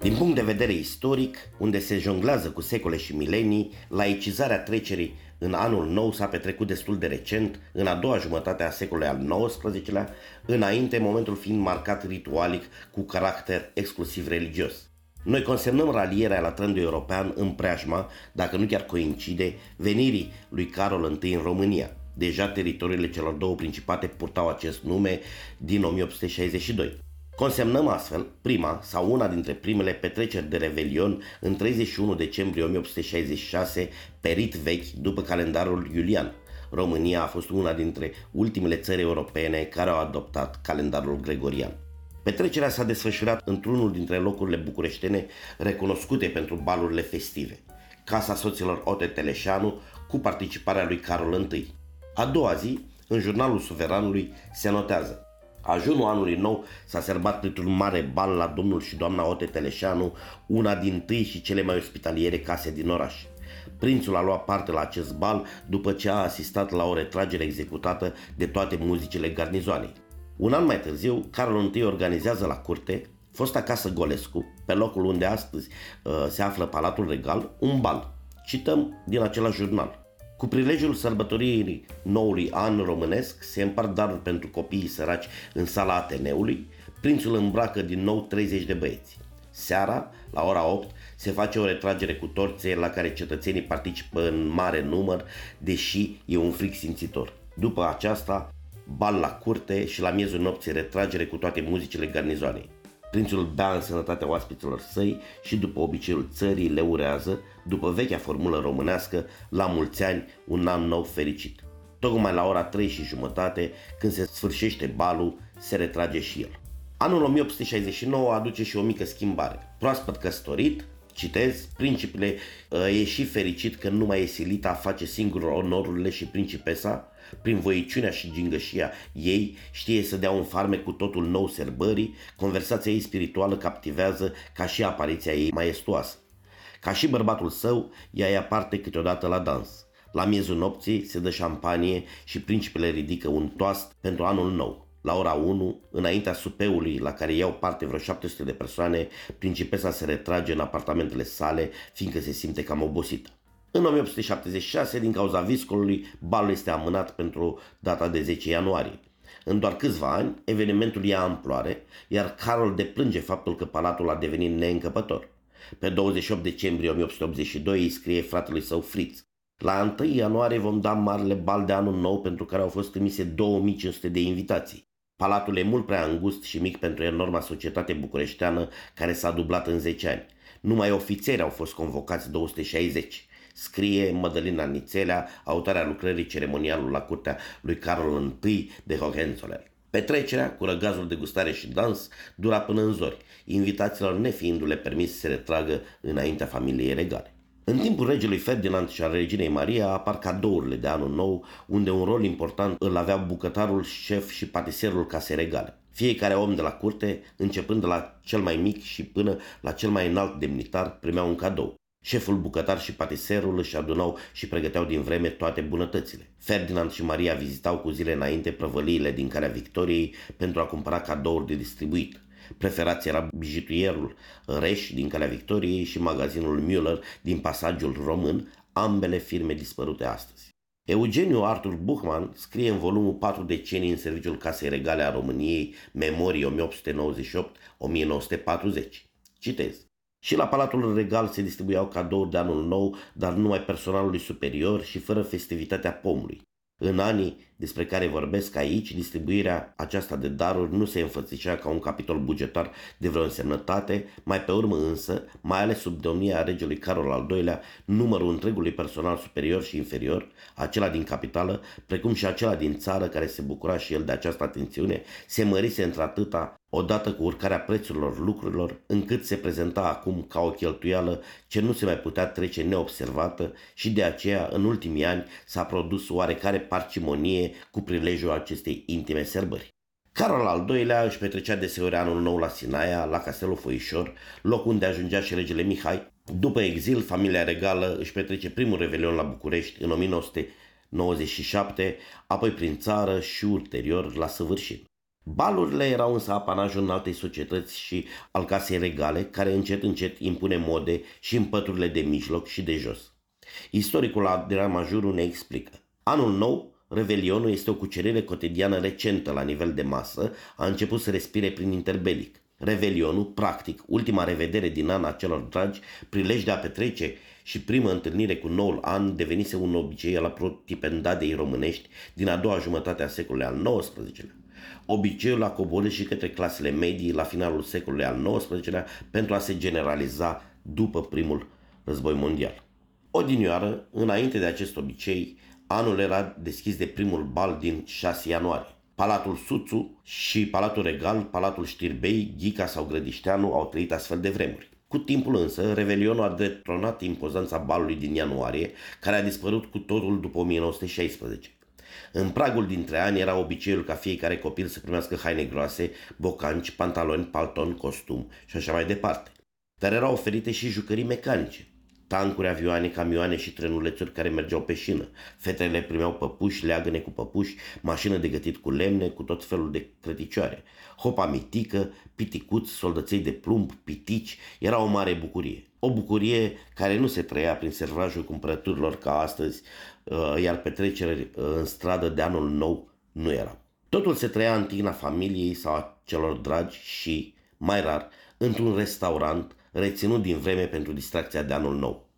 Din punct de vedere istoric, unde se jonglează cu secole și milenii, laicizarea trecerii în anul nou s-a petrecut destul de recent, în a doua jumătate a secolului al XIX-lea, înainte momentul fiind marcat ritualic cu caracter exclusiv religios. Noi consemnăm ralierea la trendul european în preajma, dacă nu chiar coincide, venirii lui Carol I în România. Deja teritoriile celor două principate purtau acest nume din 1862. Consemnăm astfel prima sau una dintre primele petreceri de Revelion în 31 decembrie 1866, perit vechi după calendarul Iulian. România a fost una dintre ultimele țări europene care au adoptat calendarul gregorian. Petrecerea s-a desfășurat într-unul dintre locurile bucureștene recunoscute pentru balurile festive, Casa Soților Ote Teleșanu, cu participarea lui Carol I. A doua zi, în jurnalul suveranului, se notează Ajunul anului nou s-a serbat printr-un mare bal la domnul și doamna Ote Teleșanu, una din tâi și cele mai ospitaliere case din oraș. Prințul a luat parte la acest bal după ce a asistat la o retragere executată de toate muzicile garnizoanei. Un an mai târziu, Carol I organizează la curte, fosta casă Golescu, pe locul unde astăzi uh, se află Palatul Regal, un bal. Cităm din același jurnal. Cu prilejul sărbătoririi noului an românesc se împart daruri pentru copiii săraci în sala Ateneului, prințul îmbracă din nou 30 de băieți. Seara, la ora 8, se face o retragere cu torțe la care cetățenii participă în mare număr, deși e un fric simțitor. După aceasta, bal la curte și la miezul nopții retragere cu toate muzicile garnizoanei. Prințul bea în sănătatea oaspeților săi și după obiceiul țării le urează, după vechea formulă românească, la mulți ani, un an nou fericit. Tocmai la ora 3 și jumătate, când se sfârșește balul, se retrage și el. Anul 1869 aduce și o mică schimbare. Proaspăt căsătorit, citez, principele e și fericit că nu mai e silita a face singur onorurile și principesa, prin voiciunea și gingășia ei, știe să dea un farme cu totul nou serbării, conversația ei spirituală captivează ca și apariția ei maestoasă. Ca și bărbatul său, ea ia parte câteodată la dans. La miezul nopții se dă șampanie și principele ridică un toast pentru anul nou. La ora 1, înaintea supeului la care iau parte vreo 700 de persoane, principesa se retrage în apartamentele sale, fiindcă se simte cam obosită. În 1876, din cauza viscolului, balul este amânat pentru data de 10 ianuarie. În doar câțiva ani, evenimentul ia amploare, iar Carol deplânge faptul că palatul a devenit neîncăpător. Pe 28 decembrie 1882 îi scrie fratelui său Fritz. La 1 ianuarie vom da marele bal de anul nou pentru care au fost trimise 2500 de invitații. Palatul e mult prea îngust și mic pentru enorma societate bucureșteană care s-a dublat în 10 ani. Numai ofițeri au fost convocați 260 scrie Mădălina Nițelea, autoarea lucrării ceremonialul la curtea lui Carol I de Hohenzollern. Petrecerea, cu răgazul de gustare și dans, dura până în zori, invitațiilor nefiindu-le permis să se retragă înaintea familiei regale. În timpul regelui Ferdinand și al reginei Maria apar cadourile de anul nou, unde un rol important îl avea bucătarul, șef și patiserul casei regale. Fiecare om de la curte, începând de la cel mai mic și până la cel mai înalt demnitar, primea un cadou. Șeful bucătar și patiserul își adunau și pregăteau din vreme toate bunătățile. Ferdinand și Maria vizitau cu zile înainte prăvăliile din Calea Victoriei pentru a cumpăra cadouri de distribuit. Preferați era bijituierul Reș din Calea Victoriei și magazinul Müller din pasajul român, ambele firme dispărute astăzi. Eugeniu Arthur Buchmann scrie în volumul 4 decenii în serviciul Casei Regale a României, Memorii 1898-1940. Citez. Și la Palatul Regal se distribuiau cadouri de anul nou, dar numai personalului superior și fără festivitatea pomului. În anii despre care vorbesc aici, distribuirea aceasta de daruri nu se înfățișea ca un capitol bugetar de vreo însemnătate, mai pe urmă însă, mai ales sub domnia regelui Carol al II-lea, numărul întregului personal superior și inferior, acela din capitală, precum și acela din țară care se bucura și el de această atențiune, se mărise într-atâta odată cu urcarea prețurilor lucrurilor, încât se prezenta acum ca o cheltuială ce nu se mai putea trece neobservată și de aceea, în ultimii ani, s-a produs oarecare parcimonie cu prilejul acestei intime sărbări. Carol al II-lea își petrecea deseori anul nou la Sinaia, la Castelul Foișor, loc unde ajungea și regele Mihai. După exil, familia regală își petrece primul revelion la București în 1997, apoi prin țară și ulterior la săvârșit. Balurile erau însă apanajul altei societăți și al casei regale, care încet încet impune mode și în păturile de mijloc și de jos. Istoricul Adrian Majuru ne explică. Anul nou, Revelionul este o cucerire cotidiană recentă la nivel de masă, a început să respire prin interbelic. Revelionul, practic, ultima revedere din an a celor dragi, prilej de a petrece și prima întâlnire cu noul an devenise un obicei al protipendadei românești din a doua jumătate a secolului al XIX-lea. Obiceiul a coborât și către clasele medii la finalul secolului al XIX-lea pentru a se generaliza după primul război mondial. Odinioară, înainte de acest obicei, anul era deschis de primul bal din 6 ianuarie. Palatul Suțu și Palatul Regal, Palatul Știrbei, Ghica sau Grădișteanu au trăit astfel de vremuri. Cu timpul însă, Revelionul a detronat impozanța balului din ianuarie, care a dispărut cu totul după 1916. În pragul dintre ani era obiceiul ca fiecare copil să primească haine groase, bocanci, pantaloni, palton, costum și așa mai departe. Dar erau oferite și jucării mecanice, tancuri, avioane, camioane și trenulețuri care mergeau pe șină. Fetele primeau păpuși, leagăne cu păpuși, mașină de gătit cu lemne, cu tot felul de crăticioare. Hopa mitică, piticuți, soldăței de plumb, pitici, era o mare bucurie. O bucurie care nu se trăia prin servajul cumpărăturilor ca astăzi, uh, iar petrecere uh, în stradă de anul nou nu era. Totul se trăia în tigna familiei sau a celor dragi și, mai rar, într-un restaurant reținut din vreme pentru distracția de anul nou.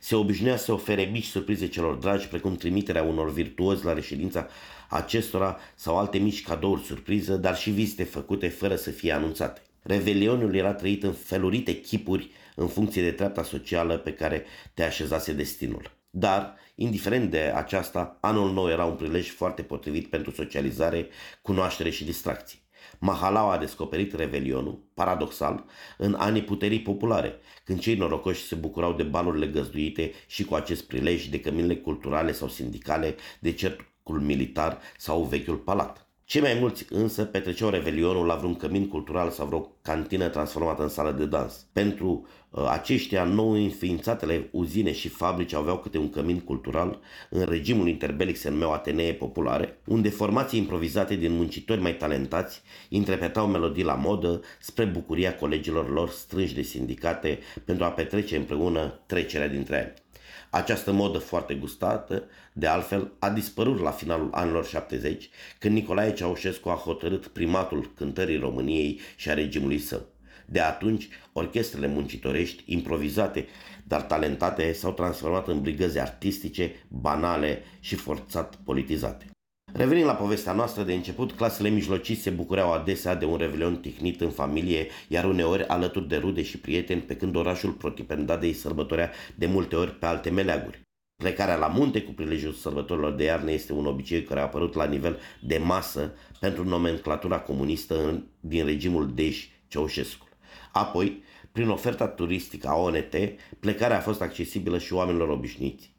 Se obișnuia să ofere mici surprize celor dragi, precum trimiterea unor virtuozi la reședința acestora sau alte mici cadouri surpriză, dar și vizite făcute fără să fie anunțate. Revelionul era trăit în felurite chipuri în funcție de treapta socială pe care te așezase destinul. Dar, indiferent de aceasta, anul nou era un prilej foarte potrivit pentru socializare, cunoaștere și distracție. Mahalau a descoperit Revelionul, paradoxal, în anii puterii populare, când cei norocoși se bucurau de balurile găzduite și cu acest prilej de căminele culturale sau sindicale, de cercul militar sau vechiul palat. Cei mai mulți însă petreceau revelionul la vreun cămin cultural sau vreo cantină transformată în sală de dans. Pentru uh, aceștia nou înființatele uzine și fabrici aveau câte un cămin cultural, în regimul interbelic se numeau Atenee Populare, unde formații improvizate din muncitori mai talentați interpretau melodii la modă spre bucuria colegilor lor strânși de sindicate pentru a petrece împreună trecerea dintre ani. Această modă foarte gustată, de altfel, a dispărut la finalul anilor 70, când Nicolae Ceaușescu a hotărât primatul cântării României și a regimului său. De atunci, orchestrele muncitorești, improvizate, dar talentate, s-au transformat în brigăzi artistice, banale și forțat politizate. Revenind la povestea noastră de început, clasele mijlocii se bucureau adesea de un revelion tihnit în familie, iar uneori alături de rude și prieteni, pe când orașul Protipendadei sărbătorea de multe ori pe alte meleaguri. Plecarea la munte cu prilejul sărbătorilor de iarnă este un obicei care a apărut la nivel de masă pentru nomenclatura comunistă din regimul Deș Ceaușescu. Apoi, prin oferta turistică a ONT, plecarea a fost accesibilă și oamenilor obișnuiți.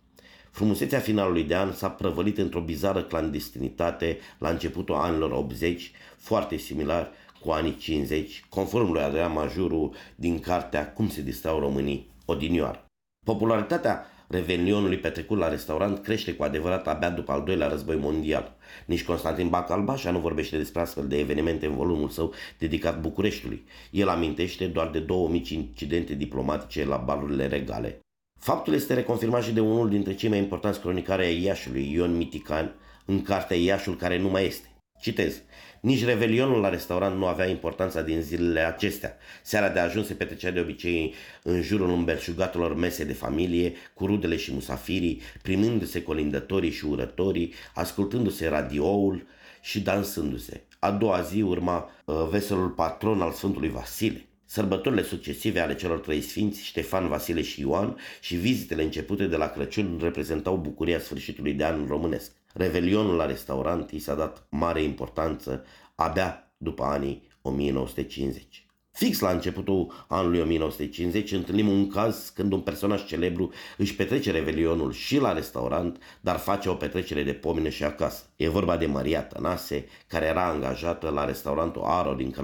Frumusețea finalului de an s-a prăvălit într-o bizară clandestinitate la începutul anilor 80, foarte similar cu anii 50, conform lui Adrian Majuru din cartea Cum se distrau românii, odinioară. Popularitatea Revelionului petrecut la restaurant crește cu adevărat abia după al doilea război mondial. Nici Constantin Bacalbașa nu vorbește despre astfel de evenimente în volumul său dedicat Bucureștiului. El amintește doar de două mici incidente diplomatice la balurile regale. Faptul este reconfirmat și de unul dintre cei mai importanți cronicare ai Iașului, Ion Mitican, în cartea Iașul care nu mai este. Citez. Nici revelionul la restaurant nu avea importanța din zilele acestea. Seara de ajuns se petrecea de obicei în jurul îmbelșugatelor mese de familie, cu rudele și musafirii, primându-se colindătorii și urătorii, ascultându-se radioul și dansându-se. A doua zi urma uh, veselul patron al Sfântului Vasile. Sărbătorile succesive ale celor trei sfinți, Ștefan, Vasile și Ioan, și vizitele începute de la Crăciun reprezentau bucuria sfârșitului de an românesc. Revelionul la restaurant i s-a dat mare importanță abia după anii 1950. Fix la începutul anului 1950 întâlnim un caz când un personaj celebru își petrece revelionul și la restaurant, dar face o petrecere de pomină și acasă. E vorba de Maria Tănase, care era angajată la restaurantul Aro din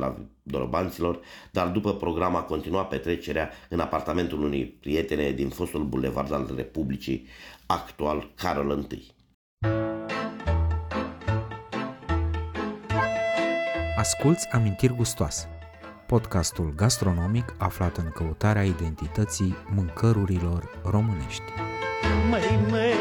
Dorobanților, dar după program a continuat petrecerea în apartamentul unui prietene din fostul bulevard al Republicii, actual Carol I. Asculți amintiri gustoase podcastul gastronomic aflat în căutarea identității mâncărurilor românești. Măi, măi.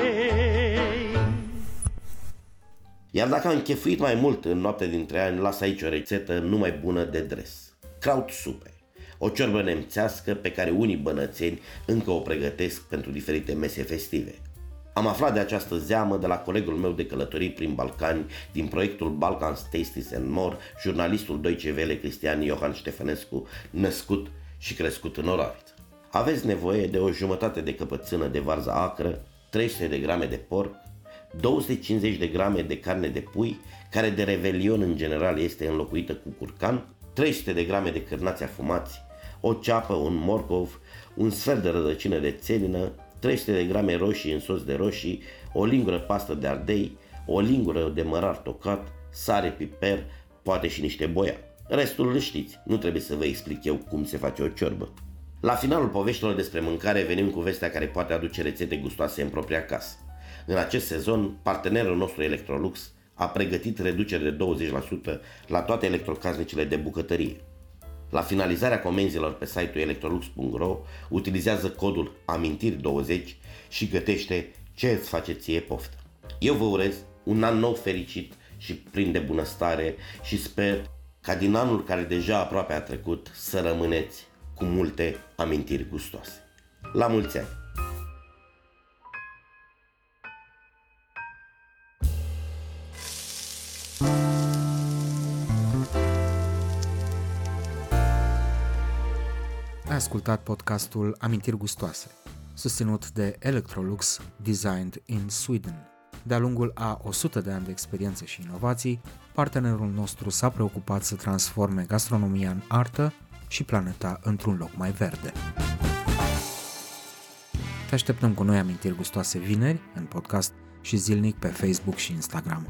Iar dacă am chefuit mai mult în noapte dintre ani, las aici o rețetă numai bună de dres. Kraut supe. O ciorbă nemțească pe care unii bănățeni încă o pregătesc pentru diferite mese festive. Am aflat de această zeamă de la colegul meu de călătorii prin Balcani din proiectul Balkans Tasties and More, jurnalistul Deutsche Welle Cristian Iohan Ștefănescu, născut și crescut în Oravit. Aveți nevoie de o jumătate de căpățână de varză acră, 300 de grame de porc, 250 de grame de carne de pui, care de revelion în general este înlocuită cu curcan, 300 de grame de cârnați afumați, o ceapă, un morcov, un sfert de rădăcină de țelină, 300 de grame roșii în sos de roșii, o lingură pastă de ardei, o lingură de mărar tocat, sare, piper, poate și niște boia. Restul îl știți, nu trebuie să vă explic eu cum se face o ciorbă. La finalul poveștilor despre mâncare venim cu vestea care poate aduce rețete gustoase în propria casă. În acest sezon, partenerul nostru Electrolux a pregătit reducere de 20% la toate electrocasnicele de bucătărie. La finalizarea comenzilor pe site-ul electrolux.ro utilizează codul amintiri20 și gătește ce îți face ție poftă. Eu vă urez un an nou fericit și plin de bunăstare și sper ca din anul care deja aproape a trecut să rămâneți cu multe amintiri gustoase. La mulți ani! Ascultat podcastul Amintiri Gustoase, susținut de Electrolux Designed in Sweden. De-a lungul a 100 de ani de experiență și inovații, partenerul nostru s-a preocupat să transforme gastronomia în artă și planeta într-un loc mai verde. Te așteptăm cu noi amintiri gustoase vineri, în podcast și zilnic pe Facebook și Instagram.